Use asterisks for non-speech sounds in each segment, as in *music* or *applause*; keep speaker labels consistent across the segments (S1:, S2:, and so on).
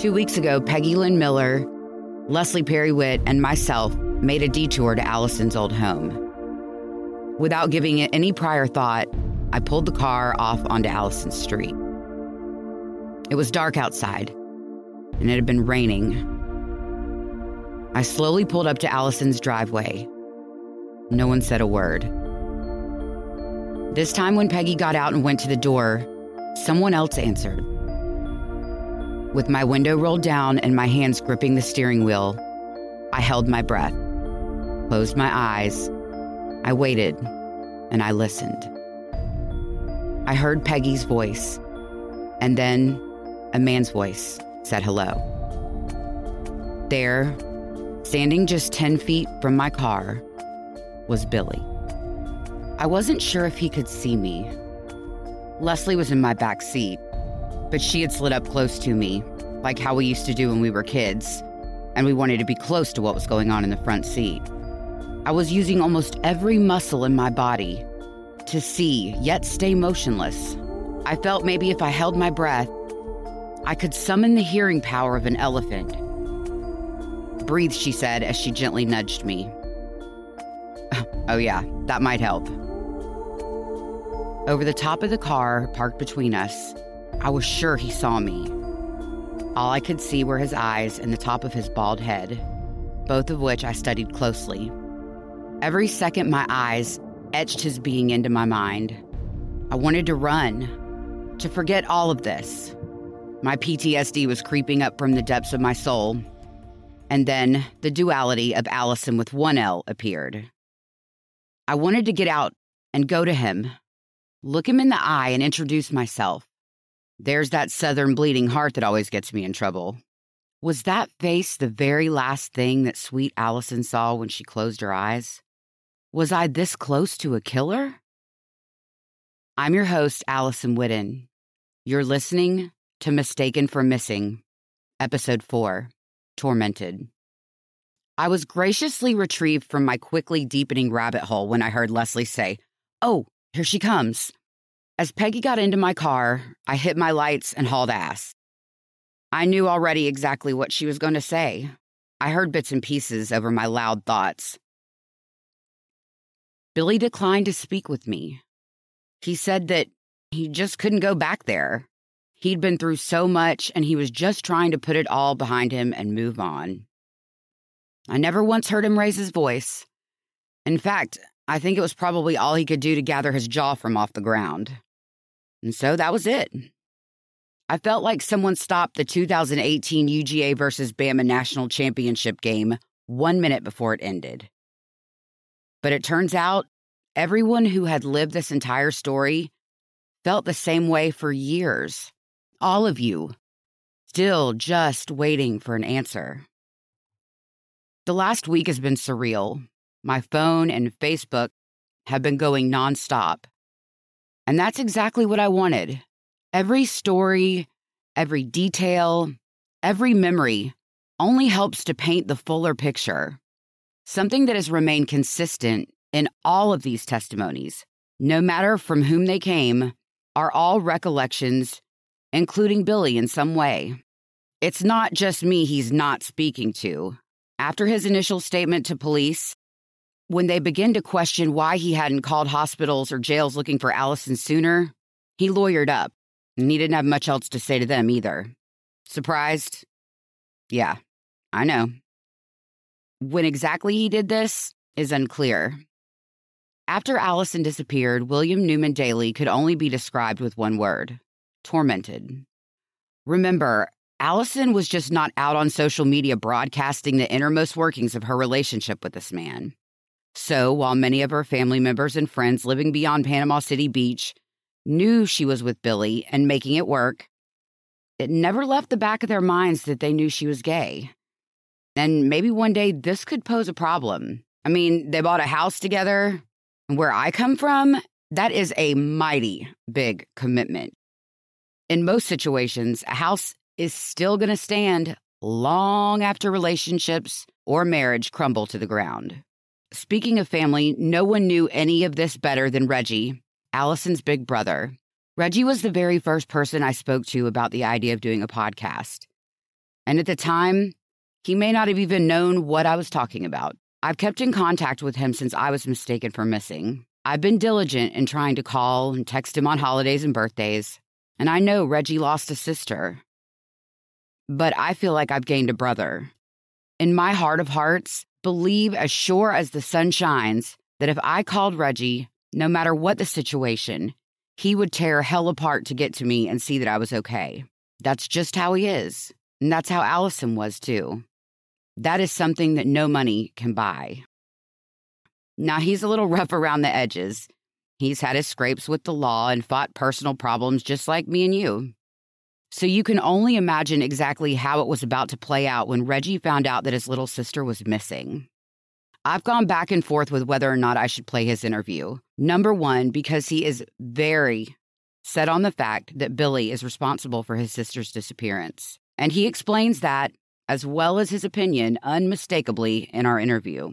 S1: Two weeks ago, Peggy Lynn Miller, Leslie Perry Witt, and myself made a detour to Allison's old home. Without giving it any prior thought, I pulled the car off onto Allison's street. It was dark outside, and it had been raining. I slowly pulled up to Allison's driveway. No one said a word. This time, when Peggy got out and went to the door, someone else answered. With my window rolled down and my hands gripping the steering wheel, I held my breath, closed my eyes. I waited and I listened. I heard Peggy's voice, and then a man's voice said hello. There, standing just 10 feet from my car, was Billy. I wasn't sure if he could see me. Leslie was in my back seat, but she had slid up close to me, like how we used to do when we were kids, and we wanted to be close to what was going on in the front seat. I was using almost every muscle in my body to see, yet stay motionless. I felt maybe if I held my breath, I could summon the hearing power of an elephant. Breathe, she said as she gently nudged me. *laughs* Oh, yeah, that might help. Over the top of the car parked between us, I was sure he saw me. All I could see were his eyes and the top of his bald head, both of which I studied closely. Every second, my eyes etched his being into my mind. I wanted to run, to forget all of this. My PTSD was creeping up from the depths of my soul. And then the duality of Allison with one L appeared. I wanted to get out and go to him, look him in the eye, and introduce myself. There's that southern bleeding heart that always gets me in trouble. Was that face the very last thing that sweet Allison saw when she closed her eyes? Was I this close to a killer? I'm your host, Allison Whitten. You're listening to Mistaken for Missing, Episode 4 Tormented. I was graciously retrieved from my quickly deepening rabbit hole when I heard Leslie say, Oh, here she comes. As Peggy got into my car, I hit my lights and hauled ass. I knew already exactly what she was going to say. I heard bits and pieces over my loud thoughts. Billy declined to speak with me. He said that he just couldn't go back there. He'd been through so much and he was just trying to put it all behind him and move on. I never once heard him raise his voice. In fact, I think it was probably all he could do to gather his jaw from off the ground. And so that was it. I felt like someone stopped the 2018 UGA versus Bama National Championship game one minute before it ended. But it turns out everyone who had lived this entire story felt the same way for years. All of you, still just waiting for an answer. The last week has been surreal. My phone and Facebook have been going nonstop. And that's exactly what I wanted. Every story, every detail, every memory only helps to paint the fuller picture. Something that has remained consistent in all of these testimonies, no matter from whom they came, are all recollections, including Billy in some way. It's not just me he's not speaking to. After his initial statement to police, when they begin to question why he hadn't called hospitals or jails looking for Allison sooner, he lawyered up, and he didn't have much else to say to them either. Surprised? Yeah, I know. When exactly he did this is unclear. After Allison disappeared, William Newman Daly could only be described with one word tormented. Remember, Allison was just not out on social media broadcasting the innermost workings of her relationship with this man. So, while many of her family members and friends living beyond Panama City Beach knew she was with Billy and making it work, it never left the back of their minds that they knew she was gay. And maybe one day this could pose a problem. I mean, they bought a house together. Where I come from, that is a mighty big commitment. In most situations, a house is still going to stand long after relationships or marriage crumble to the ground. Speaking of family, no one knew any of this better than Reggie, Allison's big brother. Reggie was the very first person I spoke to about the idea of doing a podcast. And at the time, he may not have even known what I was talking about. I've kept in contact with him since I was mistaken for missing. I've been diligent in trying to call and text him on holidays and birthdays, and I know Reggie lost a sister. But I feel like I've gained a brother. In my heart of hearts, believe as sure as the sun shines that if I called Reggie, no matter what the situation, he would tear hell apart to get to me and see that I was okay. That's just how he is. And that's how Allison was too. That is something that no money can buy. Now, he's a little *laughs* rough around the edges. He's had his scrapes with the law and fought personal problems just like me and you. So you can only imagine exactly how it was about to play out when Reggie found out that his little sister was missing. I've gone back and forth with whether or not I should play his interview. Number one, because he is very set on the fact that Billy is responsible for his sister's disappearance. And he explains that, as well as his opinion, unmistakably in our interview.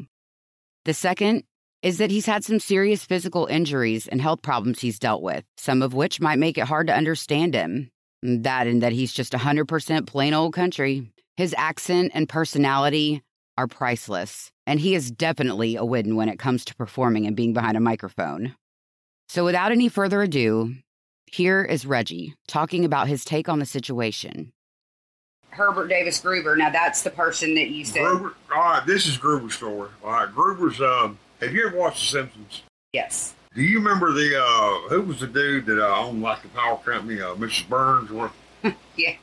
S1: The second is that he's had some serious physical injuries and health problems he's dealt with, some of which might make it hard to understand him. That and that he's just 100% plain old country. His accent and personality are priceless, and he is definitely a win when it comes to performing and being behind a microphone. So, without any further ado, here is Reggie talking about his take on the situation. Herbert Davis Gruber. Now, that's the person that you said.
S2: Gruber. All right, this is Gruber's story. All right, Gruber's. Um, have you ever watched The Simpsons?
S1: Yes.
S2: Do you remember the uh, who was the dude that uh, owned like the power company, uh, Mrs. Burns? Or *laughs*
S1: yeah.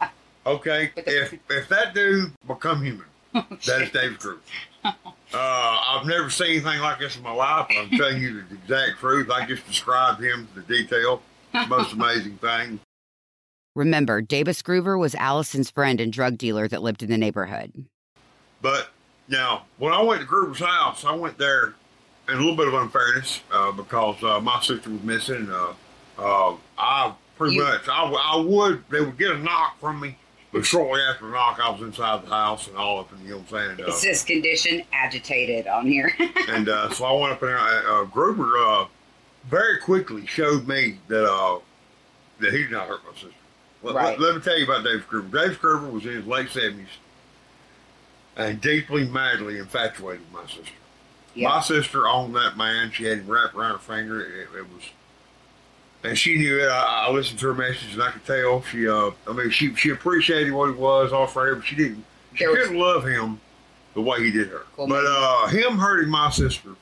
S2: Okay, if if that dude become human, *laughs* that is David Gruber. Uh, I've never seen anything like this in my life. I'm telling you the exact truth. I just described him to the detail. The most amazing thing.
S1: Remember, Davis Gruber was Allison's friend and drug dealer that lived in the neighborhood.
S2: But now, when I went to Gruber's house, I went there in a little bit of unfairness uh, because uh, my sister was missing. Uh, uh I pretty you, much, I, I would, they would get a knock from me but shortly after the knock, I was inside the house and all up in, you know what I'm saying?
S1: Uh, it says condition agitated on here. *laughs*
S2: and uh, so I went up there. Uh, uh, Gruber uh, very quickly showed me that uh, that he did not hurt my sister. Let, right. let, let, me tell you about Dave Gruber. Dave Gruber was in his late 70s and deeply, madly infatuated with my sister. Yep. My sister owned that man. She had him wrapped around her finger. It, it was and she knew it. I, I, listened to her message, and I could tell she. Uh, I mean, she she appreciated what he was all for her, but she didn't. She was, couldn't love him the way he did her. Cool, but uh, him hurting my sister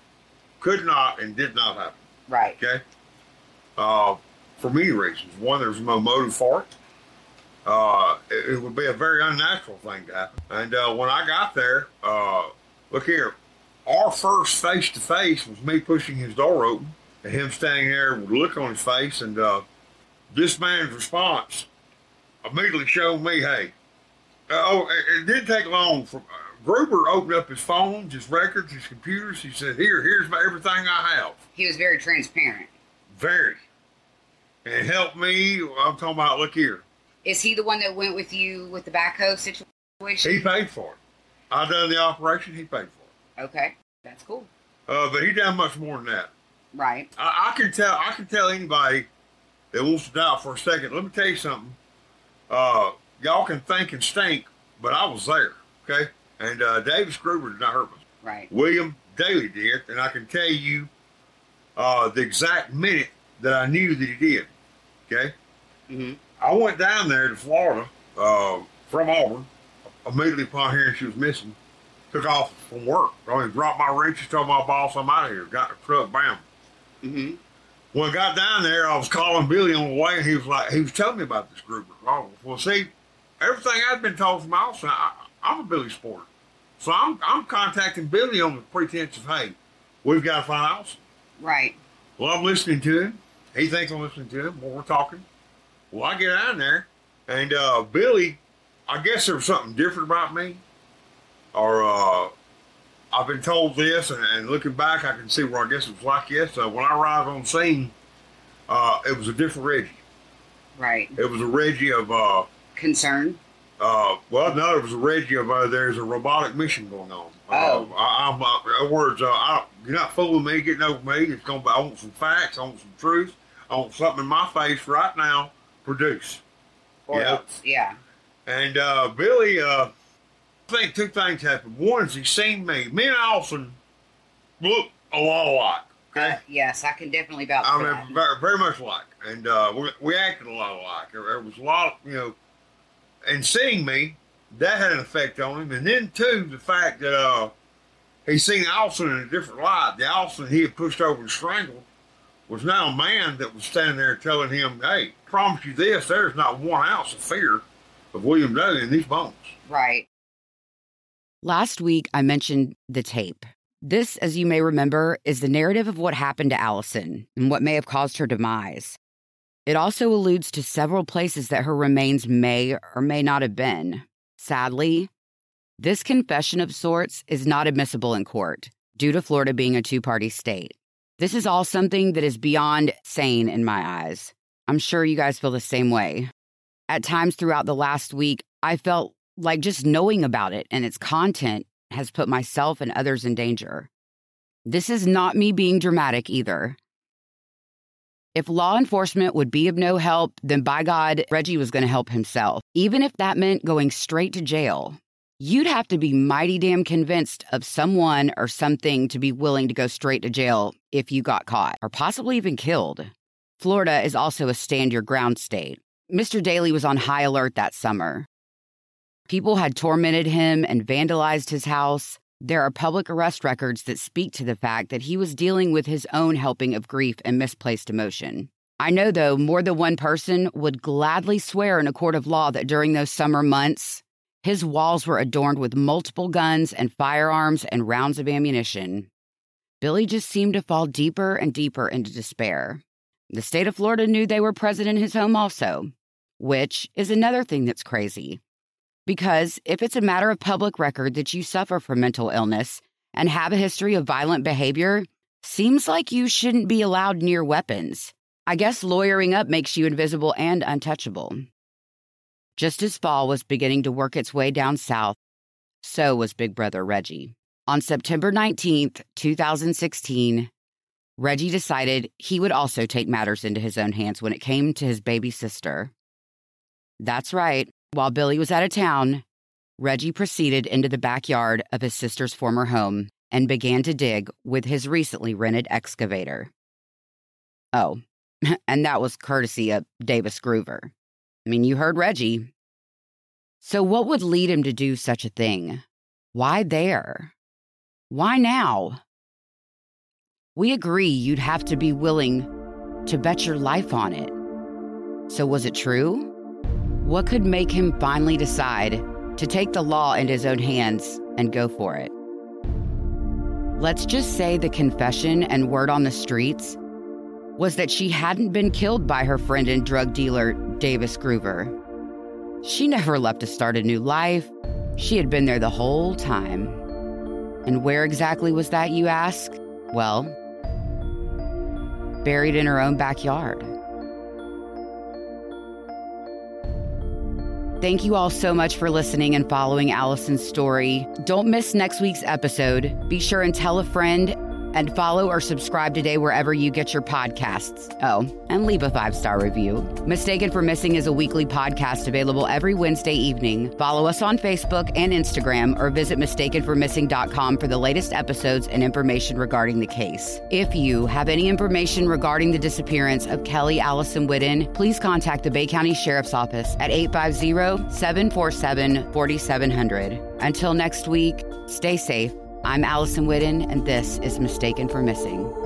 S2: could not and did not happen.
S1: Right.
S2: Okay. Uh, for many reasons. One, there's no motive for it. Uh, it, it, would be a very unnatural thing to happen. And uh, when I got there, uh, look here, our first face to face was me pushing his door open and him standing there with a look on his face. And uh, this man's response immediately showed me, hey, uh, oh, it, it, didn't take long. For, uh, Gruber opened up his phones, his records, his computers. He said, here, here's my, everything I have.
S1: He was very transparent.
S2: Very. And helped me. I'm talking about, look here.
S1: Is he the one that went with you with the backhoe situation?
S2: He paid for it. I done the operation. He paid for
S1: it. Okay, that's cool.
S2: Uh, but he done much more than that.
S1: Right.
S2: I, I, can tell. I can tell anybody that wants to doubt for a second. Let me tell you something. Uh, y'all can think and stink, but I was there. Okay. And uh, Davis Gruber did not hurt me.
S1: Right.
S2: William Daly did, and I can tell you uh, the exact minute that I knew that he did. Okay.
S1: Mm-hmm.
S2: I went down there to Florida uh, from Auburn immediately upon hearing she was missing. Took off from work. I mean, dropped my wrenches, told my boss I'm out of here. Got the truck, bam.
S1: Mm-hmm.
S2: When I got down there, I was calling Billy on the way, and he was like, he was telling me about this Gruber. Oh, well, see, everything I'd been told from Austin, I, I'm a Billy supporter. So I'm, I'm contacting Billy on the pretense of, hey, we've got to find Austin.
S1: Right.
S2: Well, I'm listening to him. He thinks I'm listening to him. Well, we're talking. Well, I get down there, and uh, Billy, I guess there was something different about me, or uh, I've been told this, and, and, looking back, I can see where I guess it was like this. Uh, when I arrived on scene, uh, it was a different Reggie.
S1: Right.
S2: It was a Reggie of uh,
S1: concern.
S2: Uh, well, no, it was a Reggie of uh, there's a robotic mission going on.
S1: Oh.
S2: Uh, I, am uh, words. Uh, I, you're not fooling me, getting over me. It's gonna. Be, I want some facts. I want some truth. I want something in my face right now. Produce.
S1: Or yeah. Else, yeah.
S2: And uh, Billy, uh, think two things happened. One is he seen me. Me and Allison look a lot alike.
S1: Okay. Uh, yes, I can definitely vouch I
S2: mean, very, very, much alike, and uh, we, we acted a lot alike. There, there was a lot, you know, and seeing me, that had an effect on him. And then too, the fact that uh, he seen Allison in a different light. The Allison he had pushed over and strangled was now a man that was standing there telling him, "Hey, promise you this: there's not one ounce of fear of William Dudley in these bones."
S1: Right. Last week, I mentioned the tape. This, as you may remember, is the narrative of what happened to Allison and what may have caused her demise. It also alludes to several places that her remains may or may not have been. Sadly, this confession of sorts is not admissible in court due to Florida being a two party state. This is all something that is beyond sane in my eyes. I'm sure you guys feel the same way. At times throughout the last week, I felt like just knowing about it and its content has put myself and others in danger. This is not me being dramatic either. If law enforcement would be of no help, then by God, Reggie was going to help himself, even if that meant going straight to jail. You'd have to be mighty damn convinced of someone or something to be willing to go straight to jail if you got caught or possibly even killed. Florida is also a stand your ground state. Mr. Daly was on high alert that summer. People had tormented him and vandalized his house. There are public arrest records that speak to the fact that he was dealing with his own helping of grief and misplaced emotion. I know, though, more than one person would gladly swear in a court of law that during those summer months, his walls were adorned with multiple guns and firearms and rounds of ammunition. Billy just seemed to fall deeper and deeper into despair. The state of Florida knew they were present in his home also, which is another thing that's crazy. Because if it's a matter of public record that you suffer from mental illness and have a history of violent behavior, seems like you shouldn't be allowed near weapons. I guess lawyering up makes you invisible and untouchable. Just as fall was beginning to work its way down south, so was Big Brother Reggie. On September 19th, 2016, Reggie decided he would also take matters into his own hands when it came to his baby sister. That's right, while Billy was out of town, Reggie proceeded into the backyard of his sister's former home and began to dig with his recently rented excavator. Oh, *laughs* and that was courtesy of Davis Gruber. I mean, you heard Reggie. So, what would lead him to do such a thing? Why there? Why now? We agree you'd have to be willing to bet your life on it. So, was it true? What could make him finally decide to take the law into his own hands and go for it? Let's just say the confession and word on the streets was that she hadn't been killed by her friend and drug dealer, Davis Gruber. She never left to start a new life. She had been there the whole time. And where exactly was that, you ask? Well, buried in her own backyard. Thank you all so much for listening and following Allison's story. Don't miss next week's episode. Be sure and tell a friend and follow or subscribe today wherever you get your podcasts. Oh, and leave a five star review. Mistaken for Missing is a weekly podcast available every Wednesday evening. Follow us on Facebook and Instagram or visit mistakenformissing.com for the latest episodes and information regarding the case. If you have any information regarding the disappearance of Kelly Allison Whitten, please contact the Bay County Sheriff's Office at 850 747 4700. Until next week, stay safe I'm Allison Whitten, and this is Mistaken for Missing.